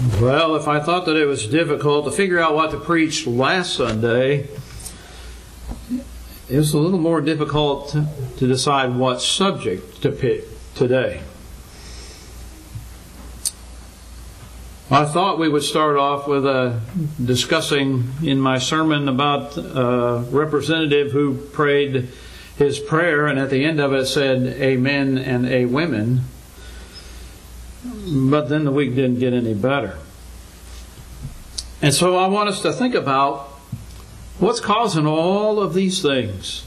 Well, if I thought that it was difficult to figure out what to preach last Sunday, it was a little more difficult to decide what subject to pick today. I thought we would start off with uh, discussing in my sermon about a representative who prayed his prayer, and at the end of it said, Amen and A women. But then the week didn't get any better. And so I want us to think about what's causing all of these things.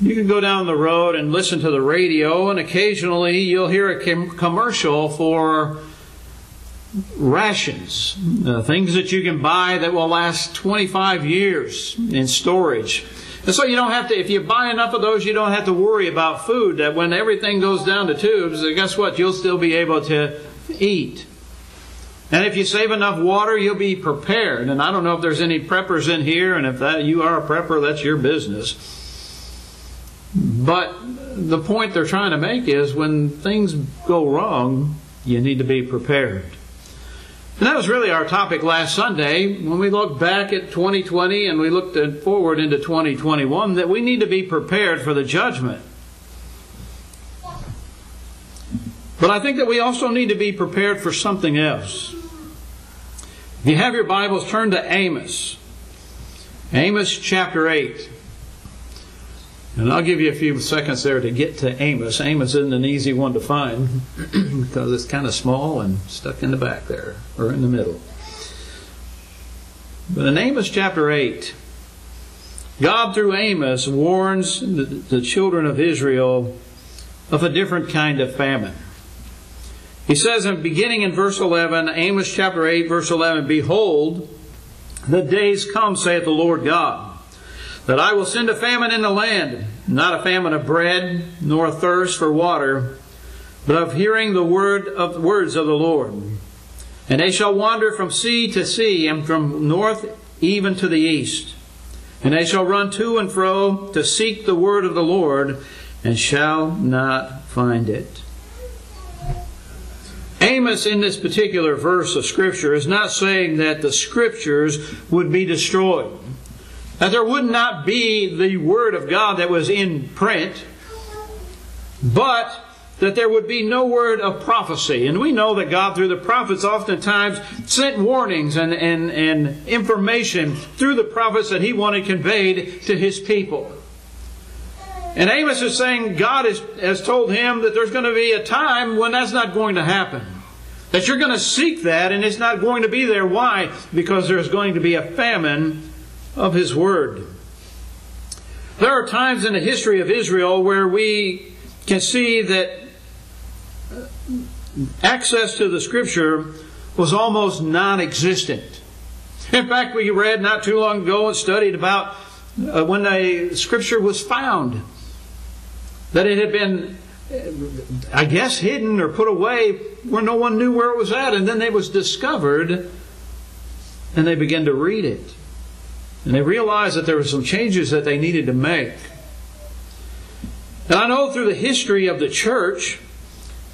You can go down the road and listen to the radio, and occasionally you'll hear a commercial for rations, uh, things that you can buy that will last 25 years in storage. And so you don't have to, if you buy enough of those, you don't have to worry about food. That when everything goes down to tubes, guess what? You'll still be able to eat. And if you save enough water, you'll be prepared. And I don't know if there's any preppers in here, and if that you are a prepper, that's your business. But the point they're trying to make is when things go wrong, you need to be prepared. And that was really our topic last Sunday when we looked back at 2020 and we looked forward into 2021 that we need to be prepared for the judgment. But I think that we also need to be prepared for something else. If you have your Bibles, turn to Amos. Amos chapter 8. And I'll give you a few seconds there to get to Amos. Amos isn't an easy one to find because it's kind of small and stuck in the back there, or in the middle. But in Amos chapter 8, God through Amos warns the, children of Israel of a different kind of famine. He says, in beginning in verse 11, Amos chapter 8, verse 11, Behold, the days come, saith the Lord God that I will send a famine in the land, not a famine of bread, nor a thirst for water, but of hearing the word of words of the Lord. And they shall wander from sea to sea, and from north even to the east. And they shall run to and fro to seek the word of the Lord, and shall not find it. Amos, in this particular verse of Scripture, is not saying that the Scriptures would be destroyed. That there would not be the Word of God that was in print, but that there would be no word of prophecy. And we know that God, through the prophets, oftentimes sent warnings and, and, and information through the prophets that He wanted conveyed to His people. And Amos is saying God has, has told him that there's going to be a time when that's not going to happen. That you're going to seek that and it's not going to be there. Why? Because there's going to be a famine of His Word. There are times in the history of Israel where we can see that access to the Scripture was almost non existent. In fact, we read not too long ago and studied about uh, when the Scripture was found, that it had been, I guess, hidden or put away where no one knew where it was at, and then it was discovered and they began to read it. And they realized that there were some changes that they needed to make. And I know through the history of the church,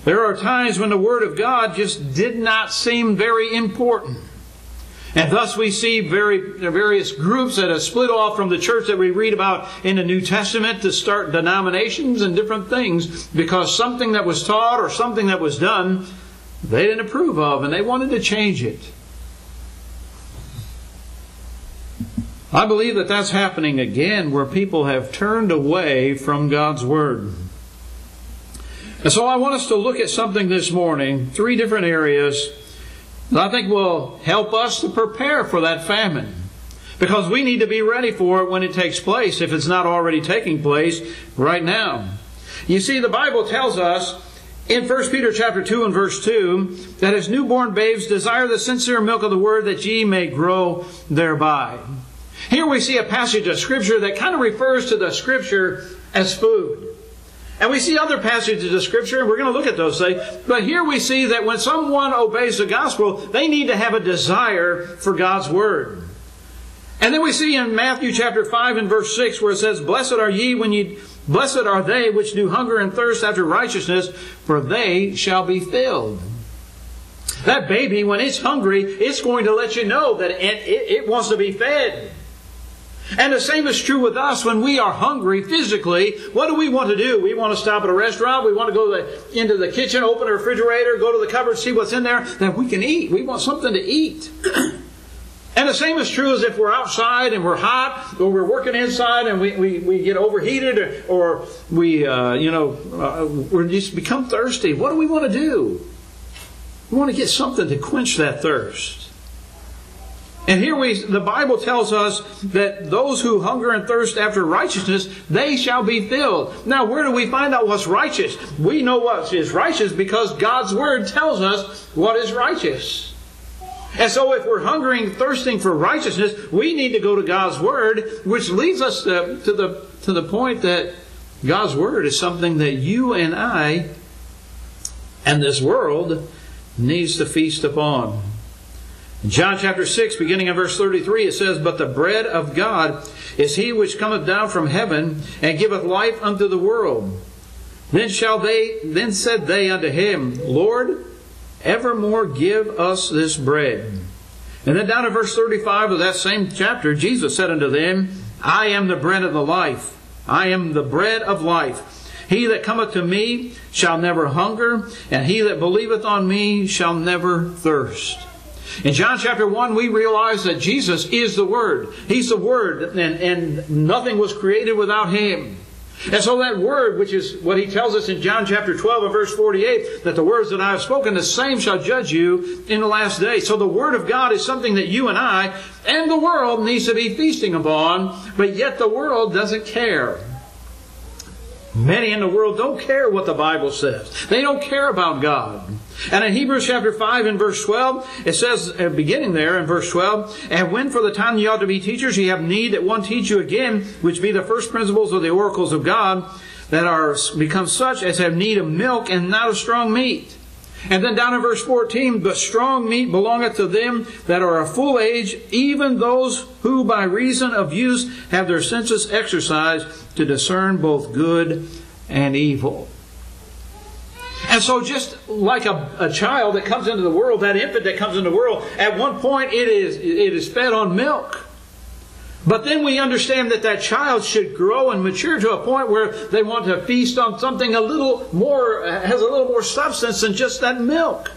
there are times when the Word of God just did not seem very important. And thus we see very, various groups that have split off from the church that we read about in the New Testament to start denominations and different things because something that was taught or something that was done they didn't approve of and they wanted to change it. I believe that that's happening again where people have turned away from God's Word. And so I want us to look at something this morning, three different areas that I think will help us to prepare for that famine. Because we need to be ready for it when it takes place, if it's not already taking place right now. You see, the Bible tells us in 1 Peter chapter 2 and verse 2 that as newborn babes desire the sincere milk of the word that ye may grow thereby. Here we see a passage of Scripture that kind of refers to the Scripture as food. And we see other passages of Scripture, and we're going to look at those. But here we see that when someone obeys the gospel, they need to have a desire for God's Word. And then we see in Matthew chapter 5 and verse 6 where it says, Blessed are ye when ye, blessed are they which do hunger and thirst after righteousness, for they shall be filled. That baby, when it's hungry, it's going to let you know that it, it, it wants to be fed. And the same is true with us when we are hungry physically. What do we want to do? We want to stop at a restaurant. We want to go to the, into the kitchen, open a refrigerator, go to the cupboard, see what's in there that we can eat. We want something to eat. and the same is true as if we're outside and we're hot, or we're working inside and we, we, we get overheated, or, or we, uh, you know, uh, we just become thirsty. What do we want to do? We want to get something to quench that thirst. And here we, the Bible tells us that those who hunger and thirst after righteousness, they shall be filled. Now, where do we find out what's righteous? We know what is righteous because God's Word tells us what is righteous. And so if we're hungering, thirsting for righteousness, we need to go to God's Word, which leads us to, to the, to the point that God's Word is something that you and I and this world needs to feast upon. In John chapter 6, beginning in verse 33, it says, But the bread of God is he which cometh down from heaven, and giveth life unto the world. Then shall they, then said they unto him, Lord, evermore give us this bread. And then down in verse 35 of that same chapter, Jesus said unto them, I am the bread of the life. I am the bread of life. He that cometh to me shall never hunger, and he that believeth on me shall never thirst. In John chapter 1, we realize that Jesus is the Word. He's the Word, and, and nothing was created without Him. And so that word, which is what he tells us in John chapter 12 and verse 48, that the words that I have spoken, the same shall judge you in the last day. So the word of God is something that you and I and the world needs to be feasting upon, but yet the world doesn't care. Many in the world don't care what the Bible says. They don't care about God. And in Hebrews chapter 5 and verse 12, it says, uh, beginning there in verse 12, And when for the time ye ought to be teachers, ye have need that one teach you again, which be the first principles of the oracles of God, that are become such as have need of milk and not of strong meat. And then down in verse 14, but strong meat belongeth to them that are of full age, even those who by reason of use have their senses exercised to discern both good and evil. And so, just like a, a child that comes into the world, that infant that comes into the world, at one point it is, it is fed on milk. But then we understand that that child should grow and mature to a point where they want to feast on something a little more, has a little more substance than just that milk.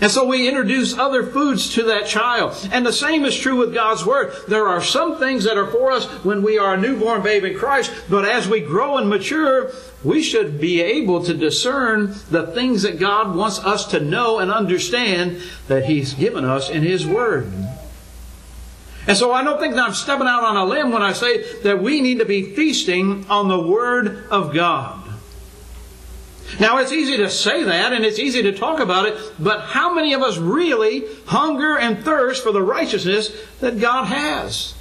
And so we introduce other foods to that child. And the same is true with God's Word. There are some things that are for us when we are a newborn babe in Christ, but as we grow and mature, we should be able to discern the things that God wants us to know and understand that He's given us in His Word. And so I don't think that I'm stepping out on a limb when I say that we need to be feasting on the Word of God. Now it's easy to say that and it's easy to talk about it, but how many of us really hunger and thirst for the righteousness that God has?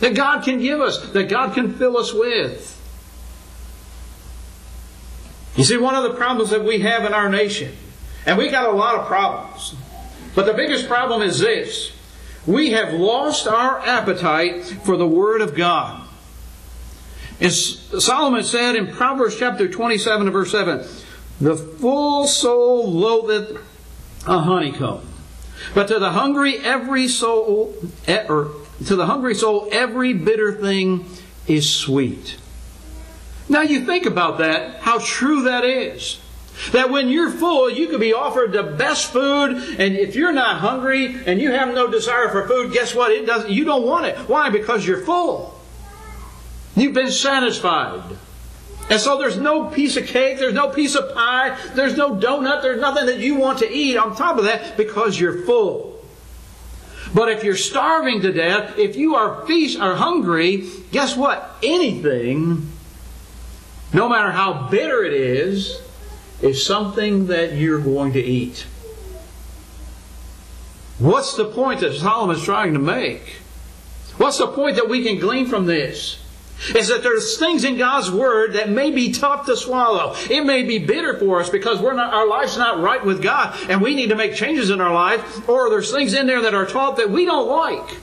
That God can give us, that God can fill us with? You see, one of the problems that we have in our nation, and we got a lot of problems, but the biggest problem is this we have lost our appetite for the Word of God. As Solomon said in Proverbs chapter 27 verse 7, the full soul loatheth a honeycomb, but to the hungry every soul, or to the hungry soul every bitter thing is sweet. Now you think about that, how true that is. That when you're full, you could be offered the best food, and if you're not hungry and you have no desire for food, guess what? It doesn't. You don't want it. Why? Because you're full. You've been satisfied. And so there's no piece of cake, there's no piece of pie, there's no donut, there's nothing that you want to eat on top of that because you're full. But if you're starving to death, if you are feast are hungry, guess what? Anything, no matter how bitter it is, is something that you're going to eat. What's the point that Solomon's trying to make? What's the point that we can glean from this? Is that there's things in God's Word that may be tough to swallow. It may be bitter for us because we're not, our life's not right with God and we need to make changes in our life, or there's things in there that are taught that we don't like.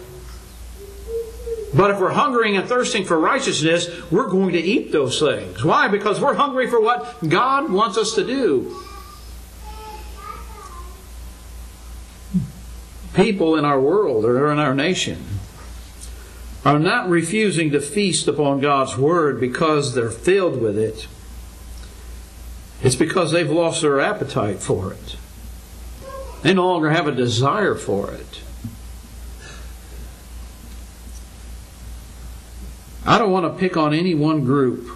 But if we're hungering and thirsting for righteousness, we're going to eat those things. Why? Because we're hungry for what God wants us to do. people in our world or in our nation are not refusing to feast upon God's Word because they're filled with it. It's because they've lost their appetite for it. They no longer have a desire for it. I don't want to pick on any one group.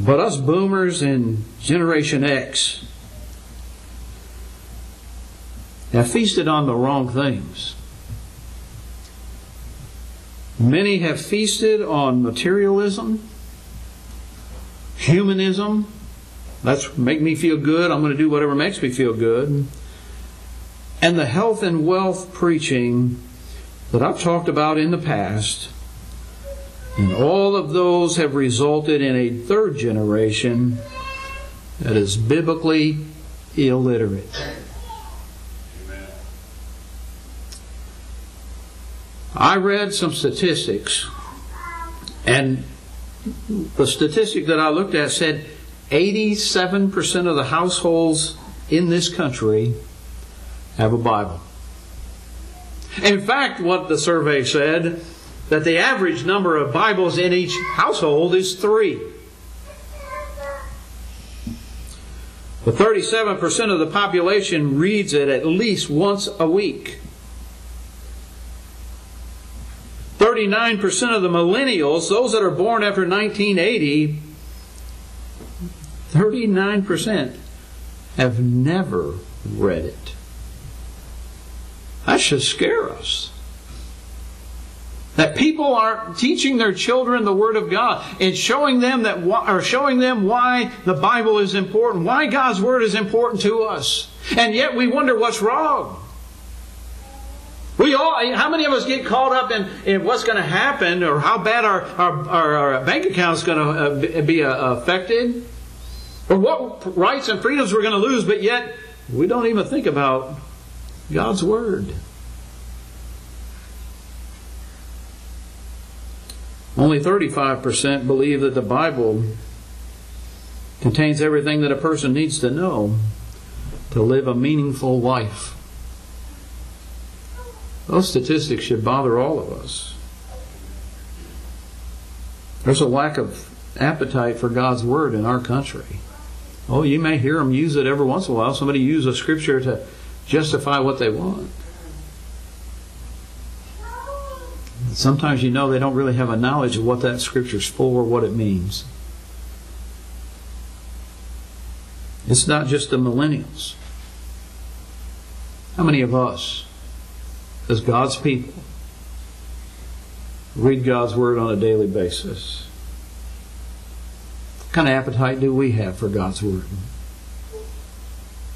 But us boomers and Generation X have feasted on the wrong things. Many have feasted on materialism, humanism. That's make me feel good. I'm going to do whatever makes me feel good. And the health and wealth preaching that I've talked about in the past. And all of those have resulted in a third generation that is biblically illiterate. I read some statistics, and the statistic that I looked at said 87% of the households in this country have a Bible. In fact, what the survey said, that the average number of Bibles in each household is three. But 37% of the population reads it at least once a week. 39% of the millennials, those that are born after 1980, 39% have never read it. That should scare us. That people aren't teaching their children the Word of God and showing them that, or showing them why the Bible is important, why God's Word is important to us. And yet we wonder what's wrong. We all, how many of us get caught up in, in what's going to happen or how bad our, our, our, bank account is going to uh, be uh, affected? Or what rights and freedoms we're going to lose, but yet we don't even think about God's Word. Only 35% believe that the Bible contains everything that a person needs to know to live a meaningful life. Those statistics should bother all of us. There's a lack of appetite for God's Word in our country. Oh, you may hear them use it every once in a while. Somebody use a scripture to justify what they want. Sometimes you know they don't really have a knowledge of what that scripture's for, what it means. It's not just the millennials. How many of us as God's people, read God's Word on a daily basis. What kind of appetite do we have for God's Word?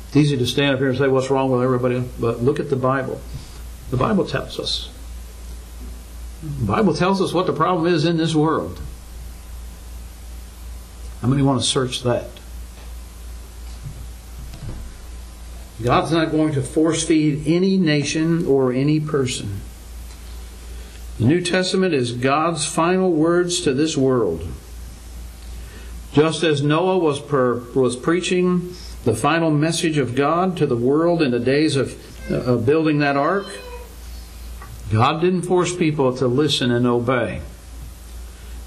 It's easy to stand up here and say, What's wrong with everybody? But look at the Bible. The Bible tells us. The Bible tells us what the problem is in this world. How many want to search that? God's not going to force feed any nation or any person. The New Testament is God's final words to this world. Just as Noah was, per, was preaching the final message of God to the world in the days of, uh, of building that ark, God didn't force people to listen and obey.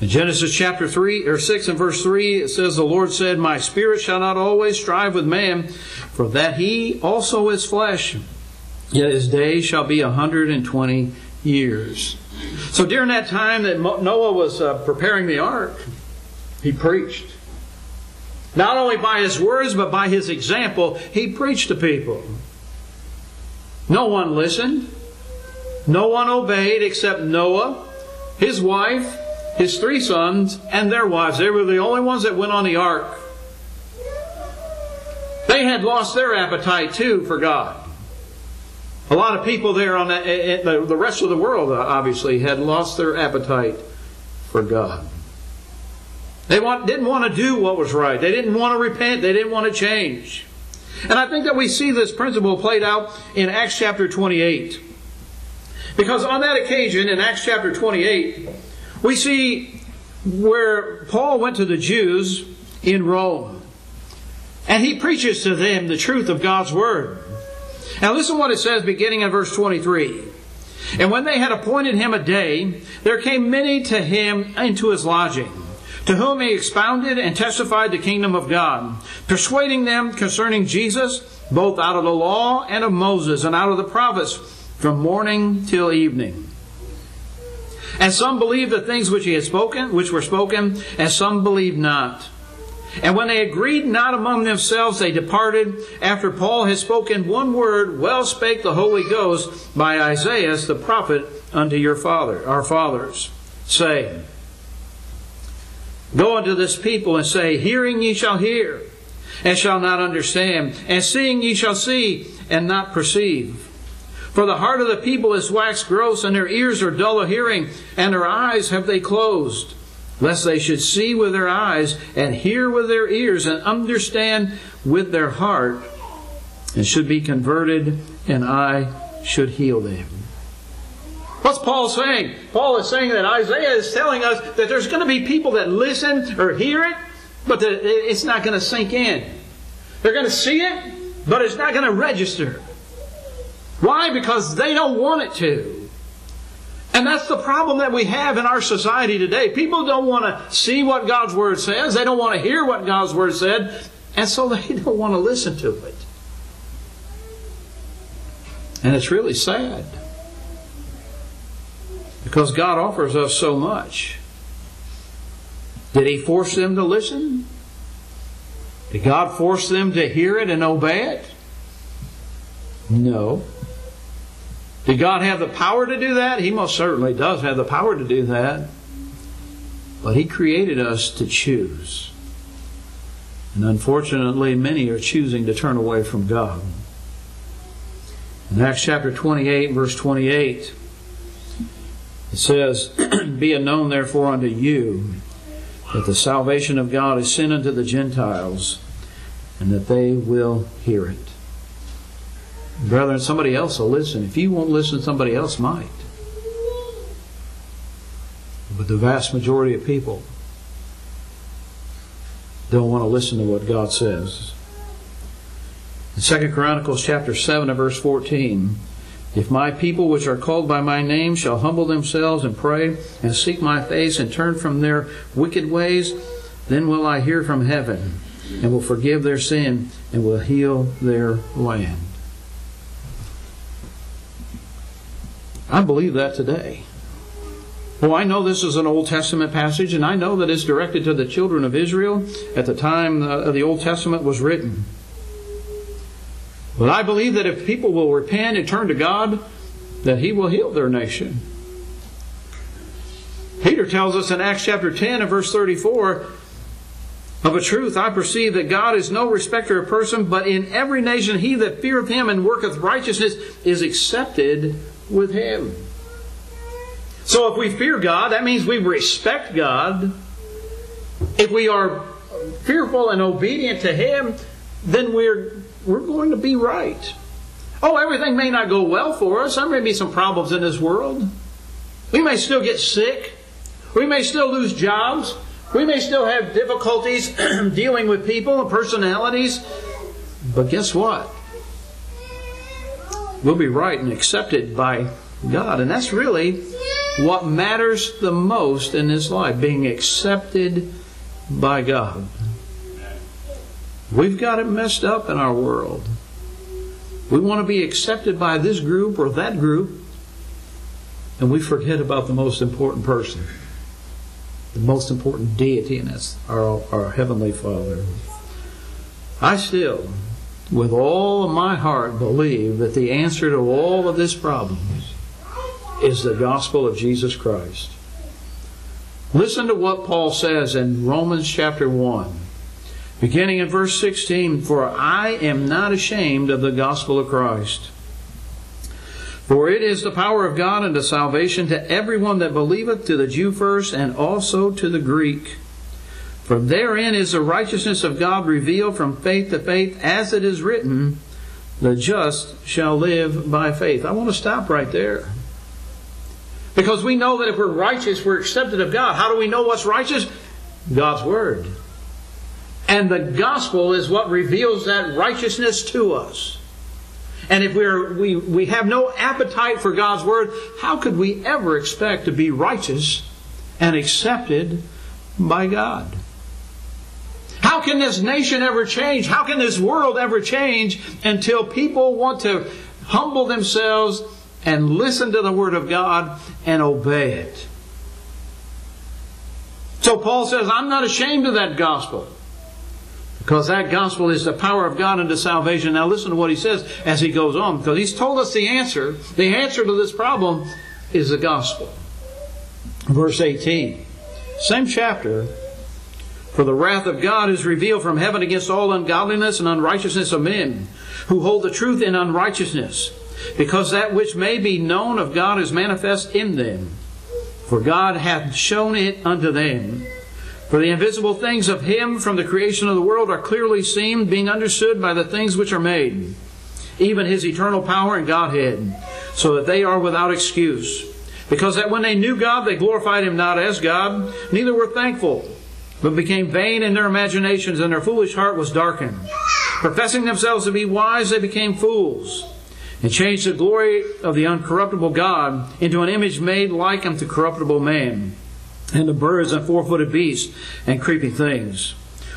In Genesis chapter 3 or 6 and verse 3, it says, The Lord said, My spirit shall not always strive with man, for that he also is flesh, yet his days shall be a 120 years. So during that time that Noah was uh, preparing the ark, he preached. Not only by his words, but by his example, he preached to people. No one listened. No one obeyed except Noah, his wife, his three sons and their wives. They were the only ones that went on the ark. They had lost their appetite too for God. A lot of people there on the, the rest of the world, uh, obviously, had lost their appetite for God. They want, didn't want to do what was right. They didn't want to repent. They didn't want to change. And I think that we see this principle played out in Acts chapter 28. Because on that occasion, in Acts chapter 28, we see where Paul went to the Jews in Rome, and he preaches to them the truth of God's Word. Now listen what it says beginning in verse 23. And when they had appointed him a day, there came many to him into his lodging, to whom he expounded and testified the kingdom of God, persuading them concerning Jesus, both out of the law and of Moses and out of the prophets, from morning till evening. And some believed the things which he had spoken, which were spoken, and some believed not. And when they agreed not among themselves, they departed. After Paul had spoken one word, well spake the Holy Ghost by Isaiah the prophet unto your father, our fathers, saying, Go unto this people and say, Hearing ye shall hear, and shall not understand, and seeing ye shall see, and not perceive. For the heart of the people is waxed gross, and their ears are dull of hearing, and their eyes have they closed lest they should see with their eyes and hear with their ears and understand with their heart and should be converted and I should heal them. What's Paul saying? Paul is saying that Isaiah is telling us that there's going to be people that listen or hear it, but it's not going to sink in. They're going to see it, but it's not going to register. Why? Because they don't want it to. And that's the problem that we have in our society today. People don't want to see what God's Word says, they don't want to hear what God's Word said, and so they don't want to listen to it. And it's really sad. Because God offers us so much. Did He force them to listen? Did God force them to hear it and obey it? No. Did God have the power to do that? He most certainly does have the power to do that. But He created us to choose. And unfortunately, many are choosing to turn away from God. In Acts chapter 28, verse 28, it says, Be it known therefore unto you that the salvation of God is sent unto the Gentiles, and that they will hear it. Brethren, somebody else will listen. If you won't listen, somebody else might. But the vast majority of people don't want to listen to what God says. In 2 Chronicles chapter 7 and verse 14, if my people which are called by my name shall humble themselves and pray and seek my face and turn from their wicked ways, then will I hear from heaven and will forgive their sin and will heal their land. I believe that today. Well, I know this is an Old Testament passage, and I know that it's directed to the children of Israel at the time uh, the Old Testament was written. But I believe that if people will repent and turn to God, that He will heal their nation. Peter tells us in Acts chapter 10 and verse 34 of a truth, I perceive that God is no respecter of person, but in every nation he that feareth him and worketh righteousness is accepted with Him. So if we fear God, that means we respect God. If we are fearful and obedient to Him, then we're, we're going to be right. Oh, everything may not go well for us. There may be some problems in this world. We may still get sick. We may still lose jobs. We may still have difficulties dealing with people and personalities. But guess what? We'll be right and accepted by God. And that's really what matters the most in this life being accepted by God. We've got it messed up in our world. We want to be accepted by this group or that group, and we forget about the most important person, the most important deity, and that's our, our Heavenly Father. I still with all of my heart believe that the answer to all of these problems is the gospel of Jesus Christ. Listen to what Paul says in Romans chapter 1, beginning in verse 16 For I am not ashamed of the gospel of Christ. For it is the power of God unto salvation to everyone that believeth, to the Jew first, and also to the Greek. For therein is the righteousness of God revealed from faith to faith, as it is written, the just shall live by faith. I want to stop right there. Because we know that if we're righteous, we're accepted of God. How do we know what's righteous? God's Word. And the gospel is what reveals that righteousness to us. And if we're, we, we have no appetite for God's Word, how could we ever expect to be righteous and accepted by God? Can this nation ever change? How can this world ever change until people want to humble themselves and listen to the Word of God and obey it? So Paul says, I'm not ashamed of that gospel. Because that gospel is the power of God unto salvation. Now listen to what he says as he goes on, because he's told us the answer. The answer to this problem is the gospel. Verse 18. Same chapter. For the wrath of God is revealed from heaven against all ungodliness and unrighteousness of men, who hold the truth in unrighteousness, because that which may be known of God is manifest in them. For God hath shown it unto them. For the invisible things of Him from the creation of the world are clearly seen, being understood by the things which are made, even His eternal power and Godhead, so that they are without excuse. Because that when they knew God, they glorified Him not as God, neither were thankful, but became vain in their imaginations, and their foolish heart was darkened. Professing themselves to be wise, they became fools, and changed the glory of the uncorruptible God into an image made like unto corruptible man and the birds and four footed beasts and creeping things.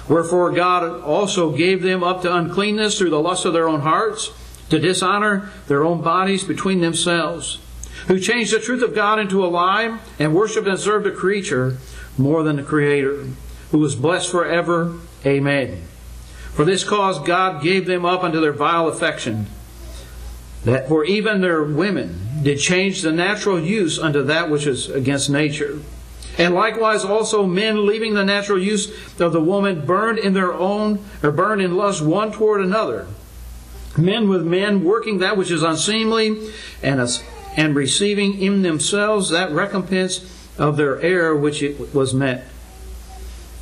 Wherefore God also gave them up to uncleanness through the lust of their own hearts, to dishonor their own bodies between themselves, who changed the truth of God into a lie, and worshipped and served a creature more than the Creator, who is blessed forever. Amen. For this cause God gave them up unto their vile affection, that for even their women did change the natural use unto that which is against nature. And likewise also men leaving the natural use of the woman burned in their own or burned in lust one toward another. Men with men working that which is unseemly and and receiving in themselves that recompense of their error which it was met.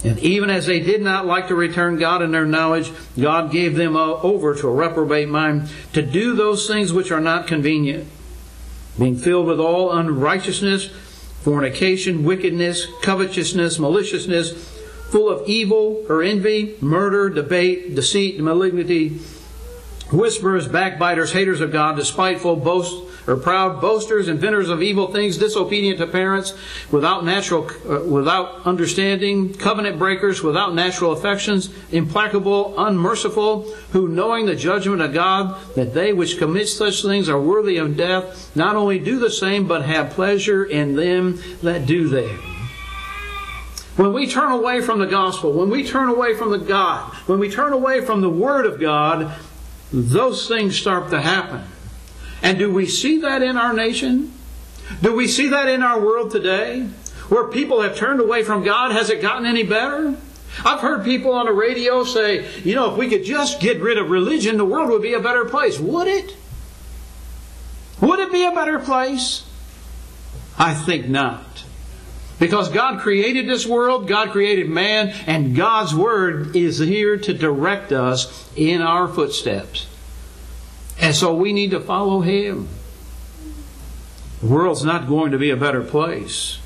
And even as they did not like to return God in their knowledge, God gave them uh, over to a reprobate mind to do those things which are not convenient, being filled with all unrighteousness fornication, wickedness, covetousness, maliciousness, full of evil or envy, murder, debate, deceit, malignity, whisperers, backbiters, haters of God, despiteful, boast or proud, boasters, inventors of evil things, disobedient to parents, without natural, uh, without understanding, covenant breakers, without natural affections, implacable, unmerciful, who knowing the judgment of God, that they which commit such things are worthy of death, not only do the same, but have pleasure in them that do them. When we turn away from the gospel, when we turn away from the God, when we turn away from the Word of God, those things start to happen. And do we see that in our nation? Do we see that in our world today? Where people have turned away from God, has it gotten any better? I've heard people on the radio say, you know, if we could just get rid of religion, the world would be a better place. Would it? Would it be a better place? I think not. Because God created this world, God created man, and God's Word is here to direct us in our footsteps. And so we need to follow Him. The world's not going to be a better place.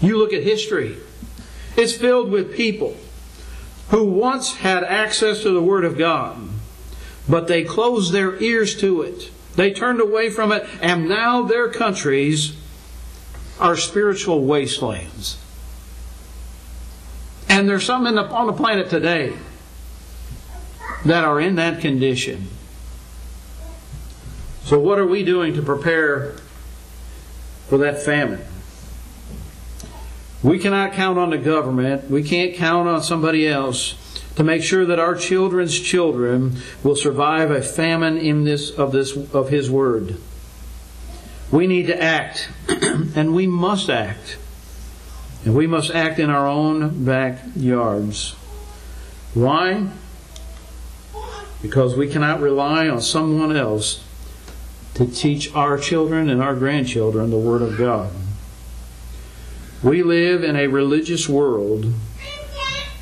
You look at history, it's filled with people who once had access to the Word of God, but they closed their ears to it. They turned away from it, and now their countries are spiritual wastelands. And there's some on the planet today that are in that condition. So, what are we doing to prepare for that famine? We cannot count on the government. We can't count on somebody else to make sure that our children's children will survive a famine in this of this of his word. We need to act and we must act. And we must act in our own backyards. Why? Because we cannot rely on someone else to teach our children and our grandchildren the Word of God. We live in a religious world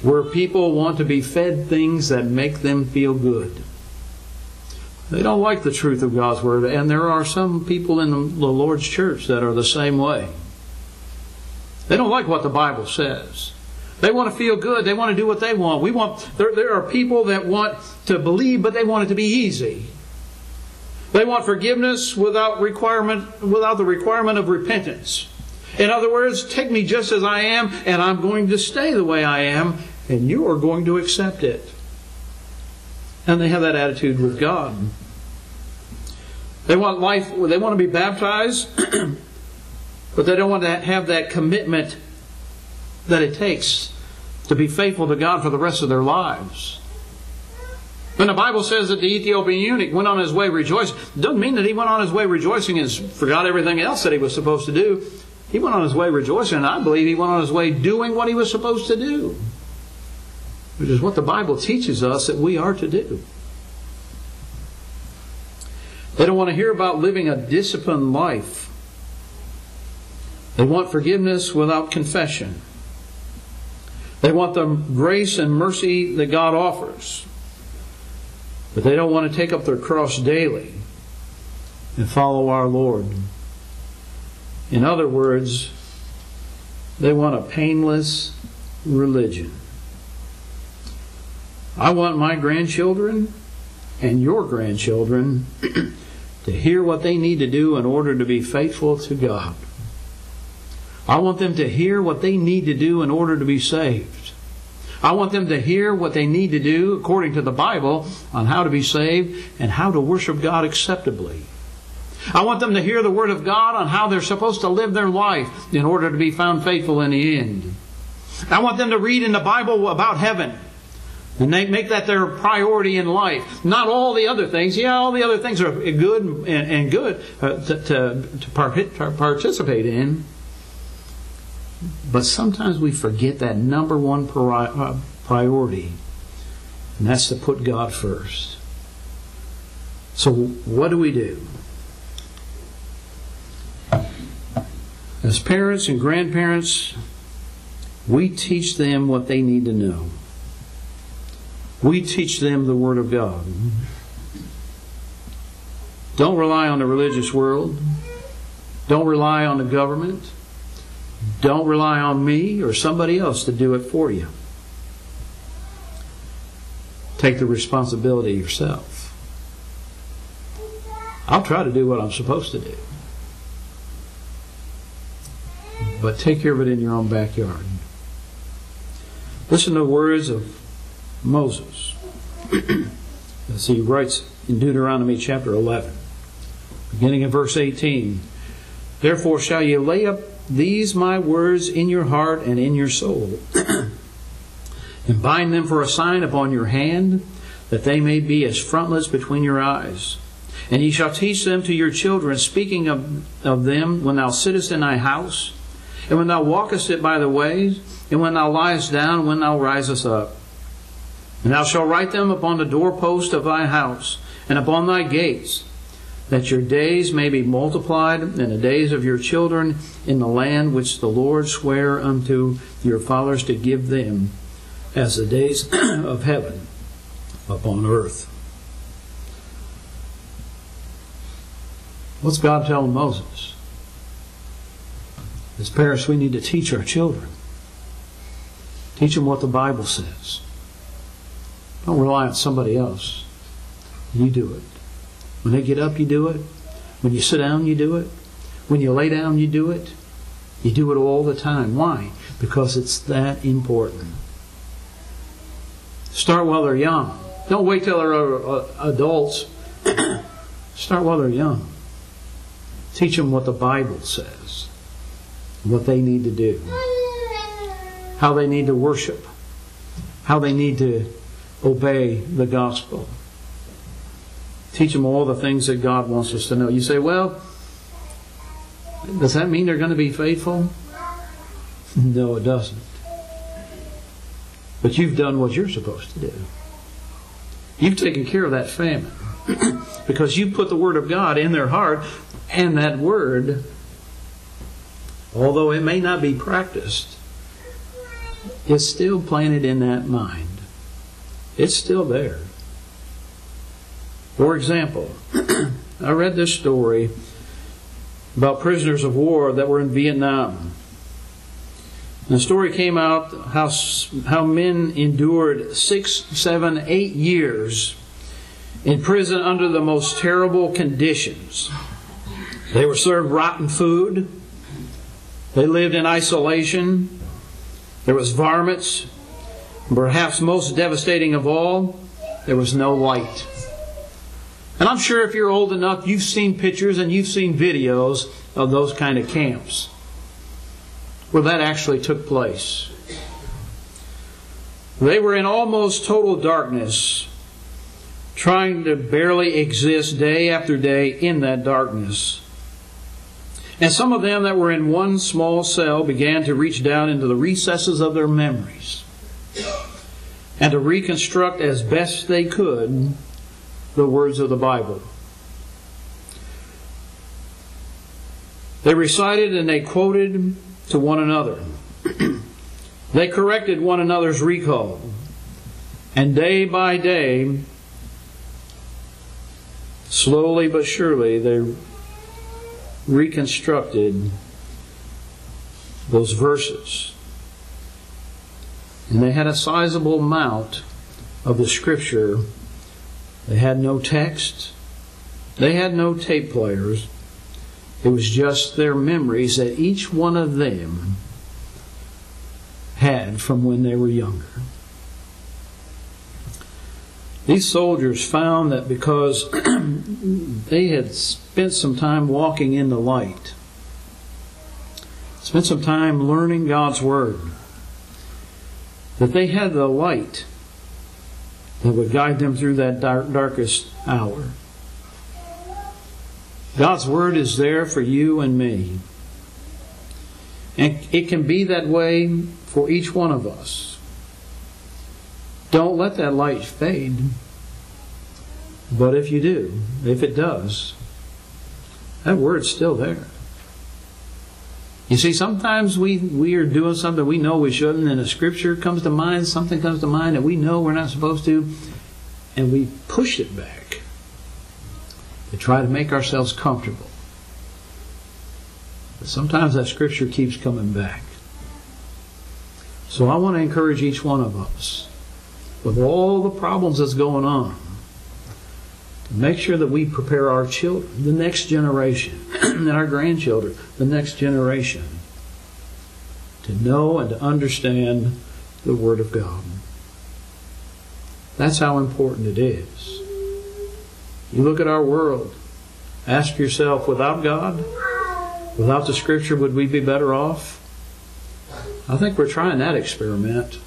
where people want to be fed things that make them feel good. They don't like the truth of God's Word, and there are some people in the Lord's church that are the same way. They don't like what the Bible says. They want to feel good. They want to do what they want. We want. There, there are people that want to believe, but they want it to be easy. They want forgiveness without requirement without the requirement of repentance. In other words, take me just as I am, and I'm going to stay the way I am, and you are going to accept it. And they have that attitude with God. They want life, they want to be baptized, but they don't want to have that commitment that it takes to be faithful to God for the rest of their lives. When the Bible says that the Ethiopian eunuch went on his way rejoicing, it doesn't mean that he went on his way rejoicing and forgot everything else that he was supposed to do. He went on his way rejoicing, and I believe he went on his way doing what he was supposed to do, which is what the Bible teaches us that we are to do. They don't want to hear about living a disciplined life. They want forgiveness without confession. They want the grace and mercy that God offers. But they don't want to take up their cross daily and follow our Lord. In other words, they want a painless religion. I want my grandchildren and your grandchildren to hear what they need to do in order to be faithful to God. I want them to hear what they need to do in order to be saved. I want them to hear what they need to do according to the Bible on how to be saved and how to worship God acceptably. I want them to hear the Word of God on how they're supposed to live their life in order to be found faithful in the end. I want them to read in the Bible about heaven and they make that their priority in life. Not all the other things. Yeah, all the other things are good and, good uh, to, to, to participate in. But sometimes we forget that number one uh, priority, and that's to put God first. So, what do we do? As parents and grandparents, we teach them what they need to know. We teach them the Word of God. Don't rely on the religious world. Don't rely on the government. Don't rely on me or somebody else to do it for you. Take the responsibility yourself. I'll try to do what I'm supposed to do. But take care of it in your own backyard. Listen to the words of Moses. As he writes in Deuteronomy chapter 11, beginning in verse 18 Therefore shall ye lay up these my words in your heart and in your soul, and bind them for a sign upon your hand, that they may be as frontlets between your eyes. And ye shall teach them to your children, speaking of, of them when thou sittest in thy house, and when thou walkest it by the ways, and when thou liest down, when thou risest up. And thou shalt write them upon the doorpost of thy house, and upon thy gates, that your days may be multiplied, and the days of your children in the land which the Lord sware unto your fathers to give them, as the days of heaven upon earth. What's God telling Moses? As parents, we need to teach our children. Teach them what the Bible says. Don't rely on somebody else. You do it. When they get up, you do it. When you sit down, you do it. When you lay down, you do it. You do it all the time. Why? Because it's that important. Start while they're young. Don't wait till they're uh, adults. Start while they're young. Teach them what the Bible says, what they need to do, how they need to worship, how they need to obey the gospel. Teach them all the things that God wants us to know. You say, well, does that mean they're going to be faithful? No, it doesn't. But you've done what you're supposed to do. You've taken care of that famine because you put the Word of God in their heart, and that Word, although it may not be practiced, is still planted in that mind. It's still there. For example, I read this story about prisoners of war that were in Vietnam. the story came out how, how men endured six, seven, eight years in prison under the most terrible conditions. They were served rotten food. They lived in isolation. There was varmints. Perhaps most devastating of all, there was no light. And I'm sure if you're old enough, you've seen pictures and you've seen videos of those kind of camps where that actually took place. They were in almost total darkness, trying to barely exist day after day in that darkness. And some of them that were in one small cell began to reach down into the recesses of their memories and to reconstruct as best they could the words of the Bible. They recited and they quoted to one another. they corrected one another's recall. And day by day, slowly but surely, they reconstructed those verses. And they had a sizable amount of the scripture. They had no text. They had no tape players. It was just their memories that each one of them had from when they were younger. These soldiers found that because they had spent some time walking in the light, spent some time learning God's Word, that they had the light that would guide them through that dark, darkest hour. God's Word is there for you and me. And it can be that way for each one of us. Don't let that light fade. But if you do, if it does, that word's still there. You see, sometimes we, we are doing something we know we shouldn't, and a scripture comes to mind, something comes to mind that we know we're not supposed to, and we push it back to try to make ourselves comfortable. But sometimes that scripture keeps coming back. So I want to encourage each one of us with all the problems that's going on, make sure that we prepare our children, the next generation, and our grandchildren, the next generation, to know and to understand the Word of God. That's how important it is. You look at our world, ask yourself, without God, without the Scripture, would we be better off? I think we're trying that experiment.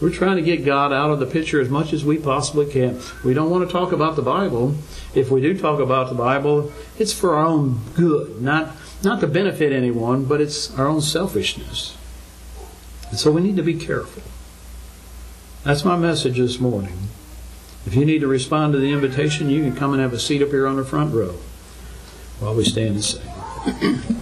We're trying to get God out of the picture as much as we possibly can. We don't want to talk about the Bible. If we do talk about the Bible, it's for our own good, not not to benefit anyone, but it's our own selfishness. And so we need to be careful. That's my message this morning. If you need to respond to the invitation, you can come and have a seat up here on the front row while we stand and sing.